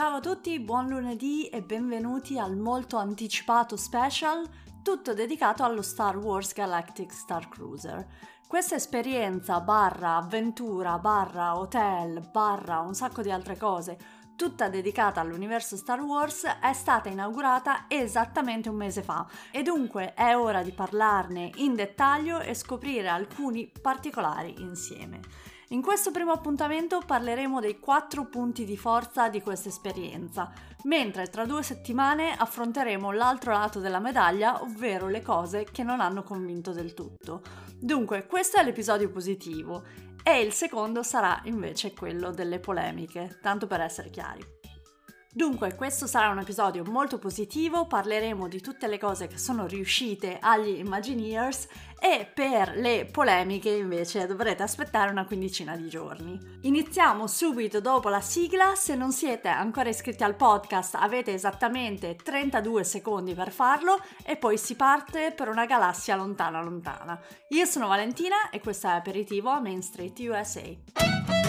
ciao a tutti, buon lunedì e benvenuti al molto anticipato special, tutto dedicato allo Star Wars Galactic Star Cruiser. Questa esperienza barra avventura, barra hotel, barra un sacco di altre cose, tutta dedicata all'universo Star Wars, è stata inaugurata esattamente un mese fa e dunque è ora di parlarne in dettaglio e scoprire alcuni particolari insieme. In questo primo appuntamento parleremo dei quattro punti di forza di questa esperienza, mentre tra due settimane affronteremo l'altro lato della medaglia, ovvero le cose che non hanno convinto del tutto. Dunque, questo è l'episodio positivo e il secondo sarà invece quello delle polemiche, tanto per essere chiari. Dunque, questo sarà un episodio molto positivo, parleremo di tutte le cose che sono riuscite agli Imagineers e per le polemiche invece dovrete aspettare una quindicina di giorni. Iniziamo subito dopo la sigla, se non siete ancora iscritti al podcast avete esattamente 32 secondi per farlo e poi si parte per una galassia lontana lontana. Io sono Valentina e questo è Aperitivo a Main Street USA.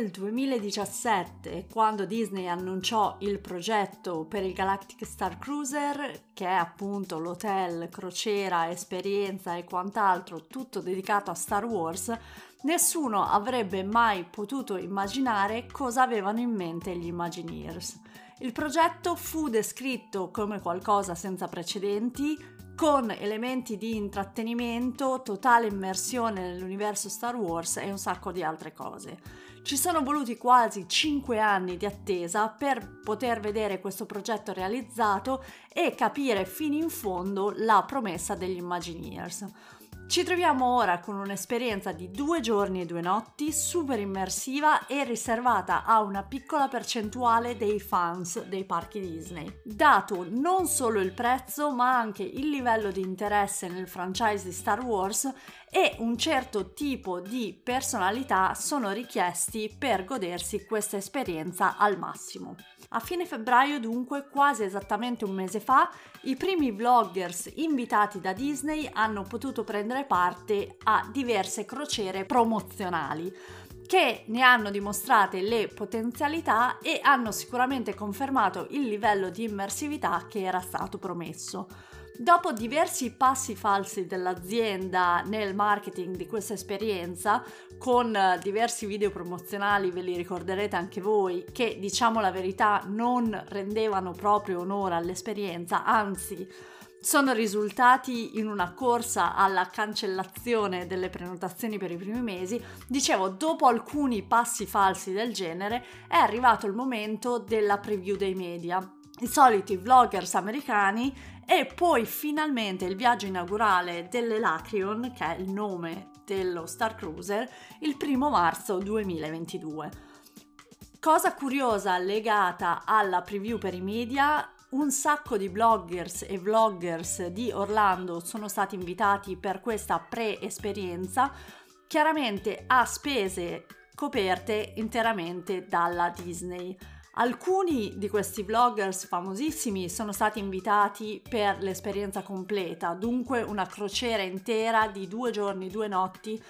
Nel 2017, quando Disney annunciò il progetto per il Galactic Star Cruiser, che è appunto l'hotel, crociera, esperienza e quant'altro, tutto dedicato a Star Wars, nessuno avrebbe mai potuto immaginare cosa avevano in mente gli Imagineers. Il progetto fu descritto come qualcosa senza precedenti, con elementi di intrattenimento, totale immersione nell'universo Star Wars e un sacco di altre cose. Ci sono voluti quasi 5 anni di attesa per poter vedere questo progetto realizzato e capire fino in fondo la promessa degli Imagineers. Ci troviamo ora con un'esperienza di due giorni e due notti super immersiva e riservata a una piccola percentuale dei fans dei parchi Disney. Dato non solo il prezzo ma anche il livello di interesse nel franchise di Star Wars e un certo tipo di personalità sono richiesti per godersi questa esperienza al massimo. A fine febbraio, dunque, quasi esattamente un mese fa, i primi vloggers invitati da Disney hanno potuto prendere parte a diverse crociere promozionali che ne hanno dimostrate le potenzialità e hanno sicuramente confermato il livello di immersività che era stato promesso. Dopo diversi passi falsi dell'azienda nel marketing di questa esperienza, con diversi video promozionali, ve li ricorderete anche voi, che diciamo la verità non rendevano proprio onore all'esperienza, anzi sono risultati in una corsa alla cancellazione delle prenotazioni per i primi mesi. Dicevo, dopo alcuni passi falsi del genere, è arrivato il momento della preview dei media. I soliti vloggers americani e poi finalmente il viaggio inaugurale dell'Elacrion, che è il nome dello Star Cruiser, il primo marzo 2022. Cosa curiosa legata alla preview per i media, un sacco di bloggers e vloggers di Orlando sono stati invitati per questa pre-esperienza, chiaramente a spese coperte interamente dalla Disney. Alcuni di questi vloggers famosissimi sono stati invitati per l'esperienza completa, dunque una crociera intera di due giorni, due notti,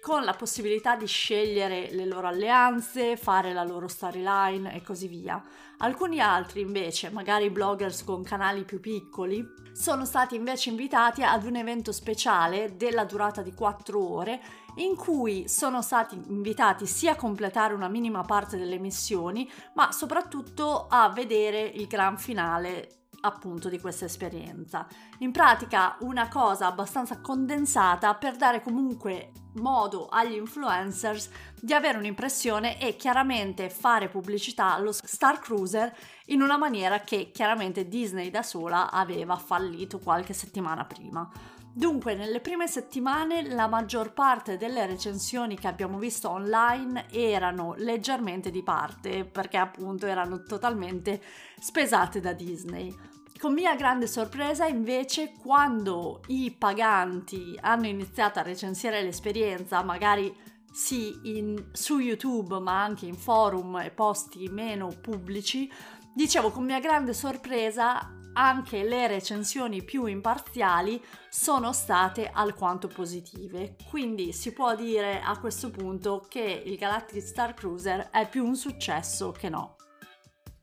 con la possibilità di scegliere le loro alleanze, fare la loro storyline e così via. Alcuni altri invece, magari bloggers con canali più piccoli, sono stati invece invitati ad un evento speciale della durata di 4 ore in cui sono stati invitati sia a completare una minima parte delle missioni, ma soprattutto a vedere il gran finale appunto di questa esperienza. In pratica una cosa abbastanza condensata per dare comunque modo agli influencers di avere un'impressione e chiaramente fare pubblicità allo Star Cruiser in una maniera che chiaramente Disney da sola aveva fallito qualche settimana prima. Dunque, nelle prime settimane la maggior parte delle recensioni che abbiamo visto online erano leggermente di parte, perché appunto erano totalmente spesate da Disney. Con mia grande sorpresa, invece, quando i paganti hanno iniziato a recensire l'esperienza, magari sì in, su YouTube ma anche in forum e posti meno pubblici, dicevo con mia grande sorpresa anche le recensioni più imparziali sono state alquanto positive, quindi si può dire a questo punto che il Galactic Star Cruiser è più un successo che no.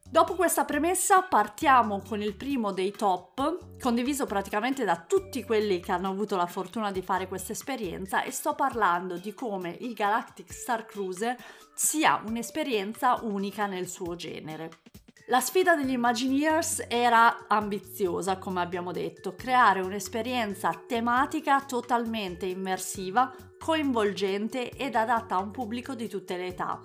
Dopo questa premessa partiamo con il primo dei top, condiviso praticamente da tutti quelli che hanno avuto la fortuna di fare questa esperienza e sto parlando di come il Galactic Star Cruiser sia un'esperienza unica nel suo genere. La sfida degli Imagineers era ambiziosa, come abbiamo detto, creare un'esperienza tematica totalmente immersiva, coinvolgente ed adatta a un pubblico di tutte le età.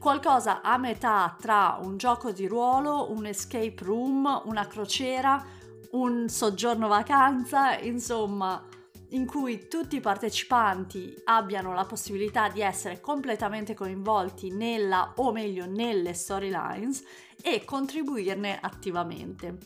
Qualcosa a metà tra un gioco di ruolo, un escape room, una crociera, un soggiorno vacanza, insomma, in cui tutti i partecipanti abbiano la possibilità di essere completamente coinvolti nella o meglio nelle storylines e contribuirne attivamente.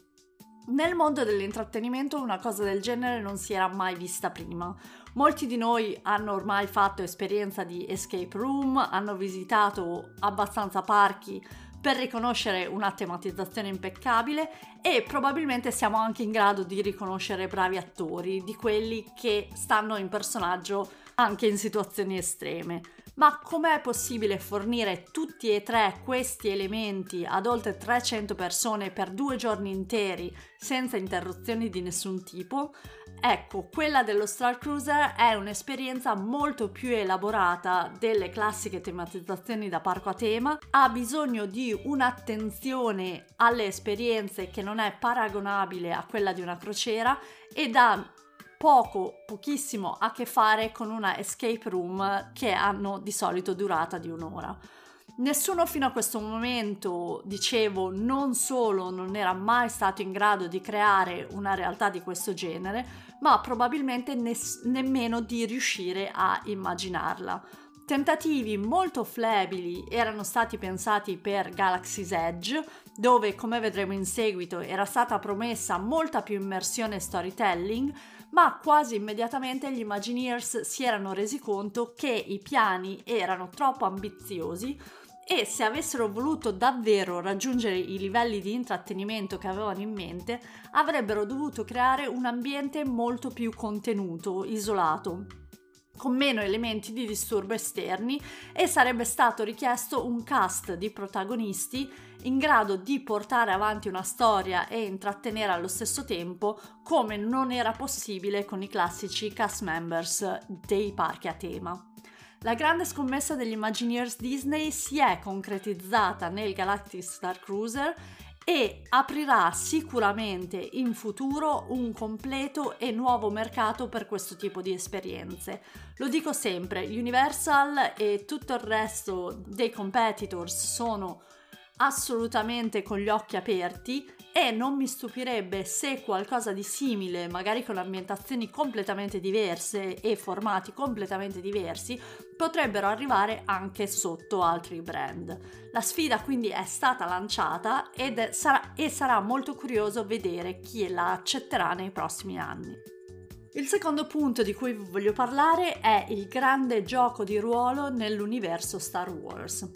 Nel mondo dell'intrattenimento una cosa del genere non si era mai vista prima. Molti di noi hanno ormai fatto esperienza di escape room, hanno visitato abbastanza parchi per riconoscere una tematizzazione impeccabile e probabilmente siamo anche in grado di riconoscere bravi attori, di quelli che stanno in personaggio anche in situazioni estreme. Ma com'è possibile fornire tutti e tre questi elementi ad oltre 300 persone per due giorni interi senza interruzioni di nessun tipo? Ecco, quella dello Star Cruiser è un'esperienza molto più elaborata delle classiche tematizzazioni da parco a tema, ha bisogno di un'attenzione alle esperienze che non è paragonabile a quella di una crociera ed ha poco, pochissimo a che fare con una escape room che hanno di solito durata di un'ora. Nessuno fino a questo momento, dicevo, non solo non era mai stato in grado di creare una realtà di questo genere, ma probabilmente ne- nemmeno di riuscire a immaginarla. Tentativi molto flebili erano stati pensati per Galaxy's Edge, dove, come vedremo in seguito, era stata promessa molta più immersione e storytelling, ma quasi immediatamente gli Imagineers si erano resi conto che i piani erano troppo ambiziosi e se avessero voluto davvero raggiungere i livelli di intrattenimento che avevano in mente, avrebbero dovuto creare un ambiente molto più contenuto, isolato con meno elementi di disturbo esterni e sarebbe stato richiesto un cast di protagonisti in grado di portare avanti una storia e intrattenere allo stesso tempo come non era possibile con i classici cast members dei parchi a tema. La grande scommessa degli Imagineers Disney si è concretizzata nel Galactic Star Cruiser e aprirà sicuramente in futuro un completo e nuovo mercato per questo tipo di esperienze. Lo dico sempre, Universal e tutto il resto dei competitors sono assolutamente con gli occhi aperti e non mi stupirebbe se qualcosa di simile, magari con ambientazioni completamente diverse e formati completamente diversi, potrebbero arrivare anche sotto altri brand. La sfida quindi è stata lanciata ed sarà, e sarà molto curioso vedere chi la accetterà nei prossimi anni. Il secondo punto di cui voglio parlare è il grande gioco di ruolo nell'universo Star Wars.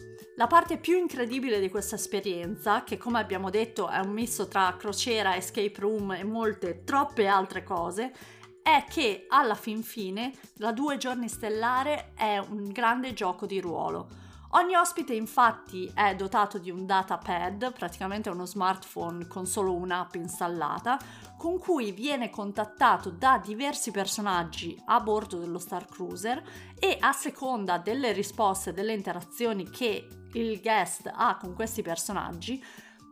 La parte più incredibile di questa esperienza, che come abbiamo detto è un misto tra crociera, escape room e molte, troppe altre cose, è che alla fin fine la due giorni stellare è un grande gioco di ruolo. Ogni ospite infatti è dotato di un datapad, praticamente uno smartphone con solo un'app installata, con cui viene contattato da diversi personaggi a bordo dello Star Cruiser e a seconda delle risposte e delle interazioni che il guest ha con questi personaggi,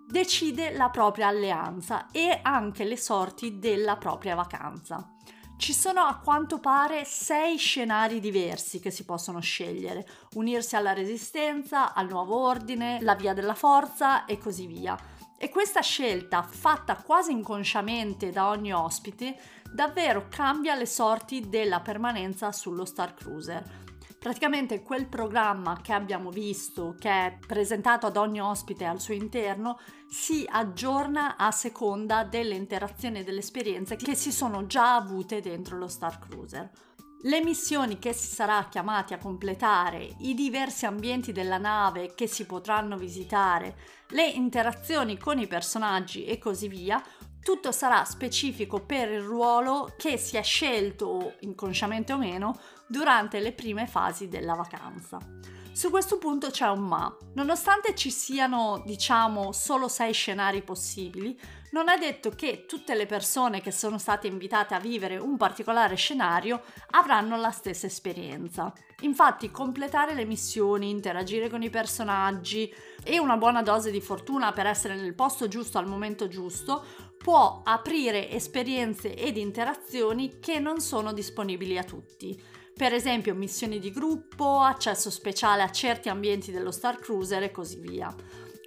decide la propria alleanza e anche le sorti della propria vacanza. Ci sono a quanto pare sei scenari diversi che si possono scegliere, unirsi alla resistenza, al nuovo ordine, la via della forza e così via. E questa scelta, fatta quasi inconsciamente da ogni ospite, davvero cambia le sorti della permanenza sullo Star Cruiser. Praticamente quel programma che abbiamo visto, che è presentato ad ogni ospite al suo interno, si aggiorna a seconda delle interazioni e delle esperienze che si sono già avute dentro lo Star Cruiser. le missioni che si sarà chiamati a completare, i diversi ambienti della nave che si potranno visitare, le interazioni con i personaggi e così via, tutto sarà specifico per il ruolo che si è scelto, inconsciamente o meno, durante le prime fasi della vacanza. Su questo punto c'è un ma. Nonostante ci siano, diciamo, solo sei scenari possibili, non è detto che tutte le persone che sono state invitate a vivere un particolare scenario avranno la stessa esperienza. Infatti, completare le missioni, interagire con i personaggi e una buona dose di fortuna per essere nel posto giusto al momento giusto può aprire esperienze ed interazioni che non sono disponibili a tutti per esempio missioni di gruppo, accesso speciale a certi ambienti dello Star Cruiser e così via.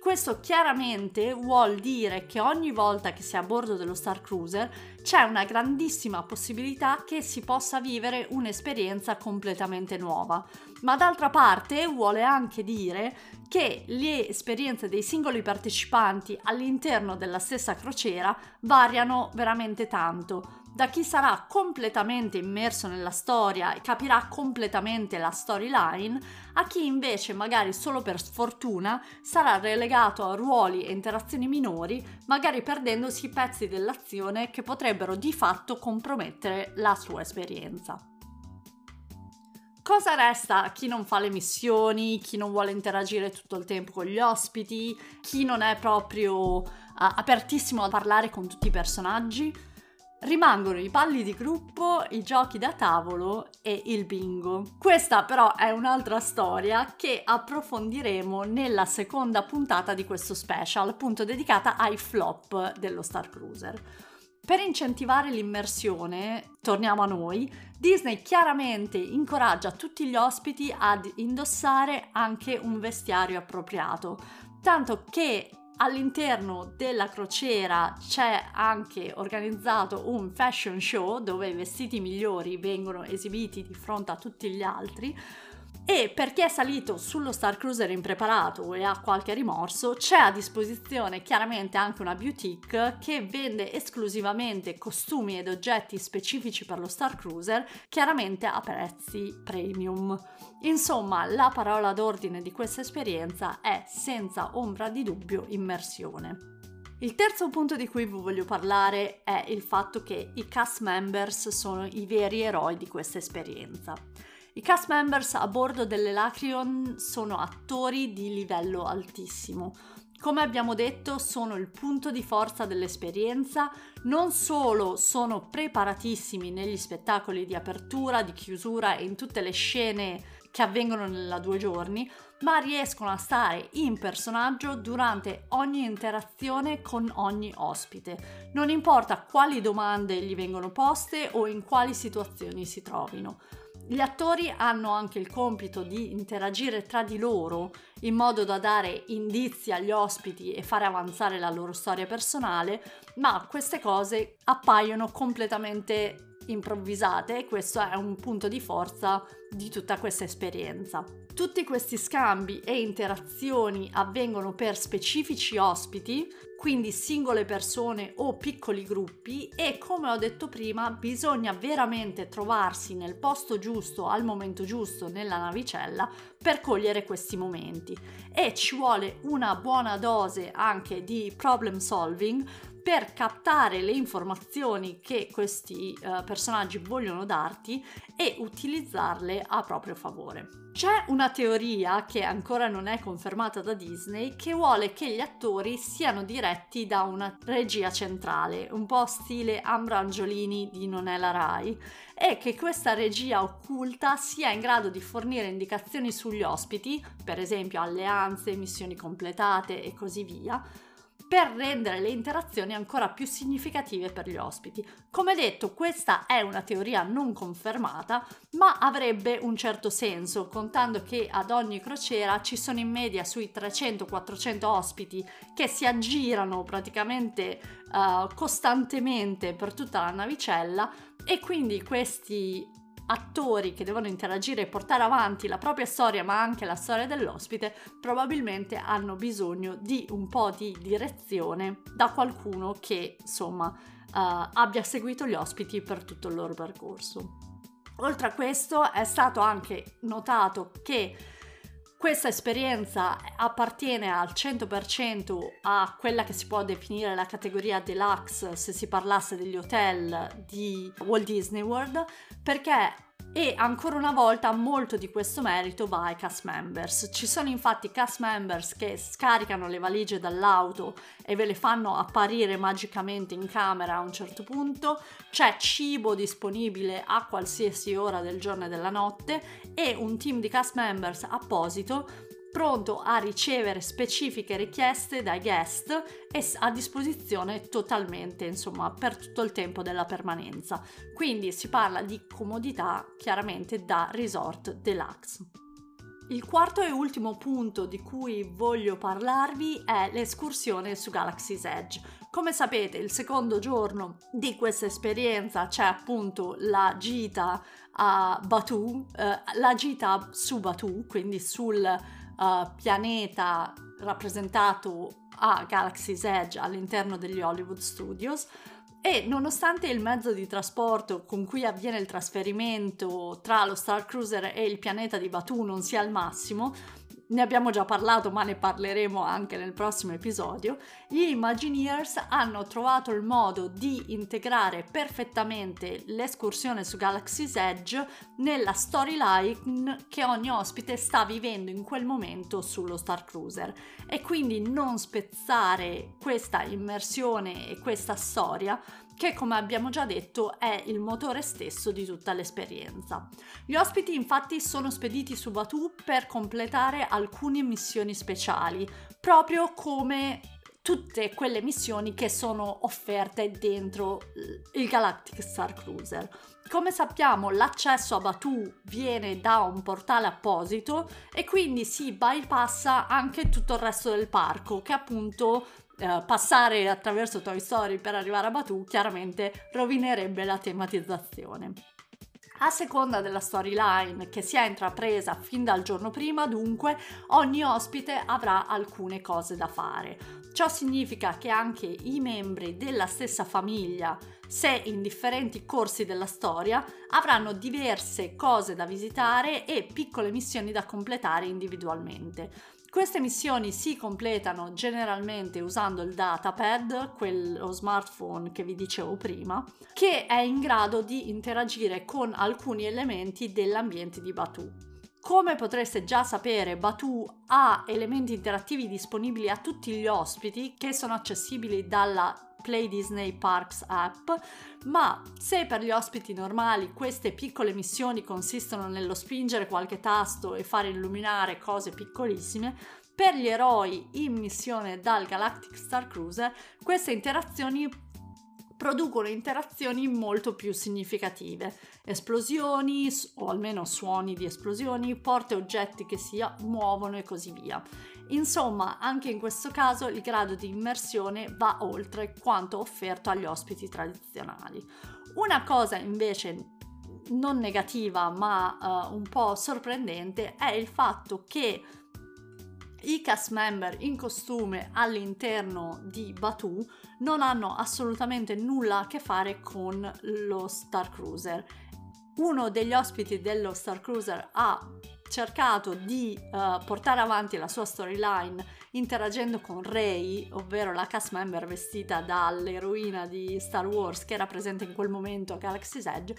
Questo chiaramente vuol dire che ogni volta che si è a bordo dello Star Cruiser c'è una grandissima possibilità che si possa vivere un'esperienza completamente nuova. Ma d'altra parte vuole anche dire che le esperienze dei singoli partecipanti all'interno della stessa crociera variano veramente tanto da chi sarà completamente immerso nella storia e capirà completamente la storyline, a chi invece magari solo per sfortuna sarà relegato a ruoli e interazioni minori, magari perdendosi pezzi dell'azione che potrebbero di fatto compromettere la sua esperienza. Cosa resta a chi non fa le missioni, chi non vuole interagire tutto il tempo con gli ospiti, chi non è proprio apertissimo a parlare con tutti i personaggi? Rimangono i balli di gruppo, i giochi da tavolo e il bingo. Questa però è un'altra storia che approfondiremo nella seconda puntata di questo special, appunto dedicata ai flop dello Star Cruiser. Per incentivare l'immersione, torniamo a noi, Disney chiaramente incoraggia tutti gli ospiti ad indossare anche un vestiario appropriato, tanto che All'interno della crociera c'è anche organizzato un fashion show dove i vestiti migliori vengono esibiti di fronte a tutti gli altri e per chi è salito sullo Star Cruiser impreparato e ha qualche rimorso, c'è a disposizione chiaramente anche una boutique che vende esclusivamente costumi ed oggetti specifici per lo Star Cruiser, chiaramente a prezzi premium. Insomma, la parola d'ordine di questa esperienza è senza ombra di dubbio immersione. Il terzo punto di cui vi voglio parlare è il fatto che i cast members sono i veri eroi di questa esperienza. I cast members a bordo dell'Elacrion sono attori di livello altissimo. Come abbiamo detto, sono il punto di forza dell'esperienza, non solo sono preparatissimi negli spettacoli di apertura, di chiusura e in tutte le scene che avvengono nella due giorni, ma riescono a stare in personaggio durante ogni interazione con ogni ospite. Non importa quali domande gli vengono poste o in quali situazioni si trovino. Gli attori hanno anche il compito di interagire tra di loro in modo da dare indizi agli ospiti e fare avanzare la loro storia personale, ma queste cose appaiono completamente improvvisate e questo è un punto di forza di tutta questa esperienza. Tutti questi scambi e interazioni avvengono per specifici ospiti, quindi singole persone o piccoli gruppi e come ho detto prima bisogna veramente trovarsi nel posto giusto al momento giusto nella navicella per cogliere questi momenti. E ci vuole una buona dose anche di problem solving per captare le informazioni che questi uh, personaggi vogliono darti e utilizzarle a proprio favore. C'è una teoria che ancora non è confermata da Disney che vuole che gli attori siano diretti da una regia centrale, un po' stile Ambra Angiolini di Non è la Rai, e che questa regia occulta sia in grado di fornire indicazioni sugli ospiti, per esempio alleanze, missioni completate e così via, per rendere le interazioni ancora più significative per gli ospiti. Come detto, questa è una teoria non confermata, ma avrebbe un certo senso, contando che ad ogni crociera ci sono in media sui 300-400 ospiti che si aggirano praticamente uh, costantemente per tutta la navicella e quindi questi attori che devono interagire e portare avanti la propria storia ma anche la storia dell'ospite probabilmente hanno bisogno di un po' di direzione da qualcuno che insomma uh, abbia seguito gli ospiti per tutto il loro percorso. Oltre a questo è stato anche notato che questa esperienza appartiene al 100% a quella che si può definire la categoria deluxe se si parlasse degli hotel di Walt Disney World perché e ancora una volta molto di questo merito va ai cast members. Ci sono infatti cast members che scaricano le valigie dall'auto e ve le fanno apparire magicamente in camera a un certo punto, c'è cibo disponibile a qualsiasi ora del giorno e della notte e un team di cast members apposito pronto a ricevere specifiche richieste dai guest e a disposizione totalmente, insomma, per tutto il tempo della permanenza. Quindi si parla di comodità chiaramente da resort deluxe. Il quarto e ultimo punto di cui voglio parlarvi è l'escursione su Galaxy's Edge. Come sapete, il secondo giorno di questa esperienza c'è appunto la gita a Batu, eh, la gita su Batu, quindi sul uh, pianeta rappresentato a Galaxy's Edge all'interno degli Hollywood Studios e nonostante il mezzo di trasporto con cui avviene il trasferimento tra lo Star Cruiser e il pianeta di Batu non sia al massimo, ne abbiamo già parlato ma ne parleremo anche nel prossimo episodio, gli Imagineers hanno trovato il modo di integrare perfettamente l'escursione su Galaxy's Edge nella storyline che ogni ospite sta vivendo in quel momento sullo Star Cruiser. E quindi non spezzare questa immersione e questa storia che come abbiamo già detto è il motore stesso di tutta l'esperienza. Gli ospiti infatti sono spediti su Batu per completare alcune missioni speciali, proprio come tutte quelle missioni che sono offerte dentro il Galactic Star Cruiser. Come sappiamo l'accesso a Batu viene da un portale apposito e quindi si bypassa anche tutto il resto del parco che appunto eh, passare attraverso Toy Story per arrivare a Batu chiaramente rovinerebbe la tematizzazione. A seconda della storyline che sia intrapresa fin dal giorno prima, dunque, ogni ospite avrà alcune cose da fare. Ciò significa che anche i membri della stessa famiglia, se in differenti corsi della storia, avranno diverse cose da visitare e piccole missioni da completare individualmente. Queste missioni si completano generalmente usando il datapad, quello smartphone che vi dicevo prima, che è in grado di interagire con alcuni elementi dell'ambiente di Batu. Come potreste già sapere, Batu ha elementi interattivi disponibili a tutti gli ospiti che sono accessibili dalla Play Disney Parks app, ma se per gli ospiti normali queste piccole missioni consistono nello spingere qualche tasto e fare illuminare cose piccolissime, per gli eroi in missione dal Galactic Star Cruiser queste interazioni producono interazioni molto più significative. Esplosioni, o almeno suoni di esplosioni, porte oggetti che si muovono e così via. Insomma, anche in questo caso il grado di immersione va oltre quanto offerto agli ospiti tradizionali. Una cosa invece non negativa ma uh, un po' sorprendente è il fatto che i cast member in costume all'interno di Batu non hanno assolutamente nulla a che fare con lo Star Cruiser. Uno degli ospiti dello Star Cruiser ha cercato di uh, portare avanti la sua storyline interagendo con Rey, ovvero la cast member vestita dall'eroina di Star Wars che era presente in quel momento a Galaxy's Edge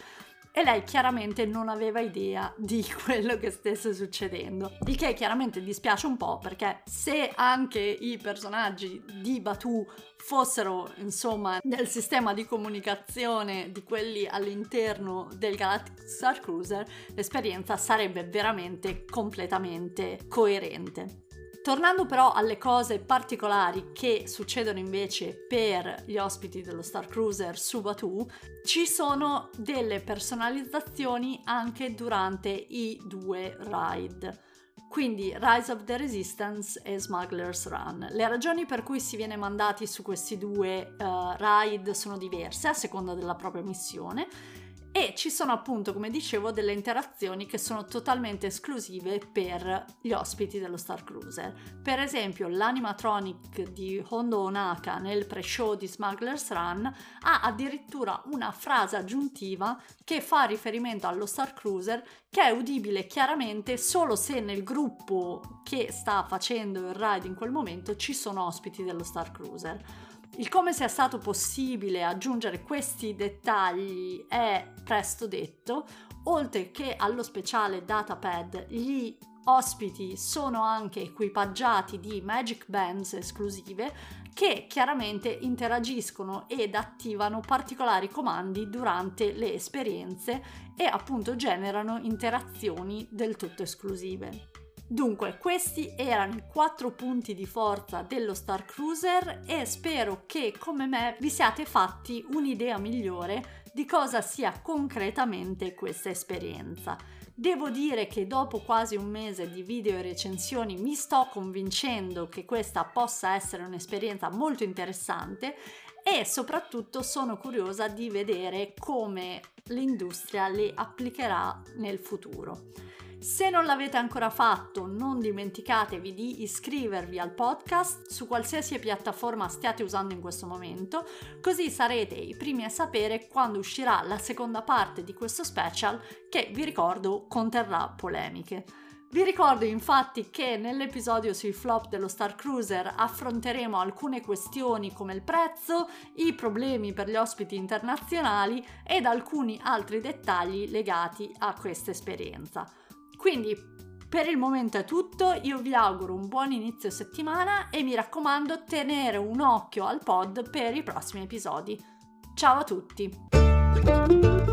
e lei chiaramente non aveva idea di quello che stesse succedendo. Il che chiaramente dispiace un po' perché se anche i personaggi di Batu fossero insomma nel sistema di comunicazione di quelli all'interno del Galactic Star Cruiser, l'esperienza sarebbe veramente completamente coerente. Tornando però alle cose particolari che succedono invece per gli ospiti dello Star Cruiser su Batu, ci sono delle personalizzazioni anche durante i due ride. Quindi Rise of the Resistance e Smuggler's Run. Le ragioni per cui si viene mandati su questi due uh, ride sono diverse a seconda della propria missione e ci sono appunto, come dicevo, delle interazioni che sono totalmente esclusive per gli ospiti dello Star Cruiser. Per esempio, l'animatronic di Hondo Onaka nel pre-show di Smuggler's Run ha addirittura una frase aggiuntiva che fa riferimento allo Star Cruiser che è udibile chiaramente solo se nel gruppo che sta facendo il ride in quel momento ci sono ospiti dello Star Cruiser. Il come sia stato possibile aggiungere questi dettagli è presto detto, oltre che allo speciale datapad gli ospiti sono anche equipaggiati di Magic Bands esclusive che chiaramente interagiscono ed attivano particolari comandi durante le esperienze e appunto generano interazioni del tutto esclusive. Dunque, questi erano i quattro punti di forza dello Star Cruiser e spero che come me vi siate fatti un'idea migliore di cosa sia concretamente questa esperienza. Devo dire che dopo quasi un mese di video e recensioni mi sto convincendo che questa possa essere un'esperienza molto interessante e soprattutto sono curiosa di vedere come l'industria le applicherà nel futuro. Se non l'avete ancora fatto, non dimenticatevi di iscrivervi al podcast su qualsiasi piattaforma stiate usando in questo momento, così sarete i primi a sapere quando uscirà la seconda parte di questo special che vi ricordo conterrà polemiche. Vi ricordo infatti che nell'episodio sui flop dello Star Cruiser affronteremo alcune questioni come il prezzo, i problemi per gli ospiti internazionali ed alcuni altri dettagli legati a questa esperienza. Quindi per il momento è tutto, io vi auguro un buon inizio settimana e mi raccomando tenere un occhio al pod per i prossimi episodi. Ciao a tutti!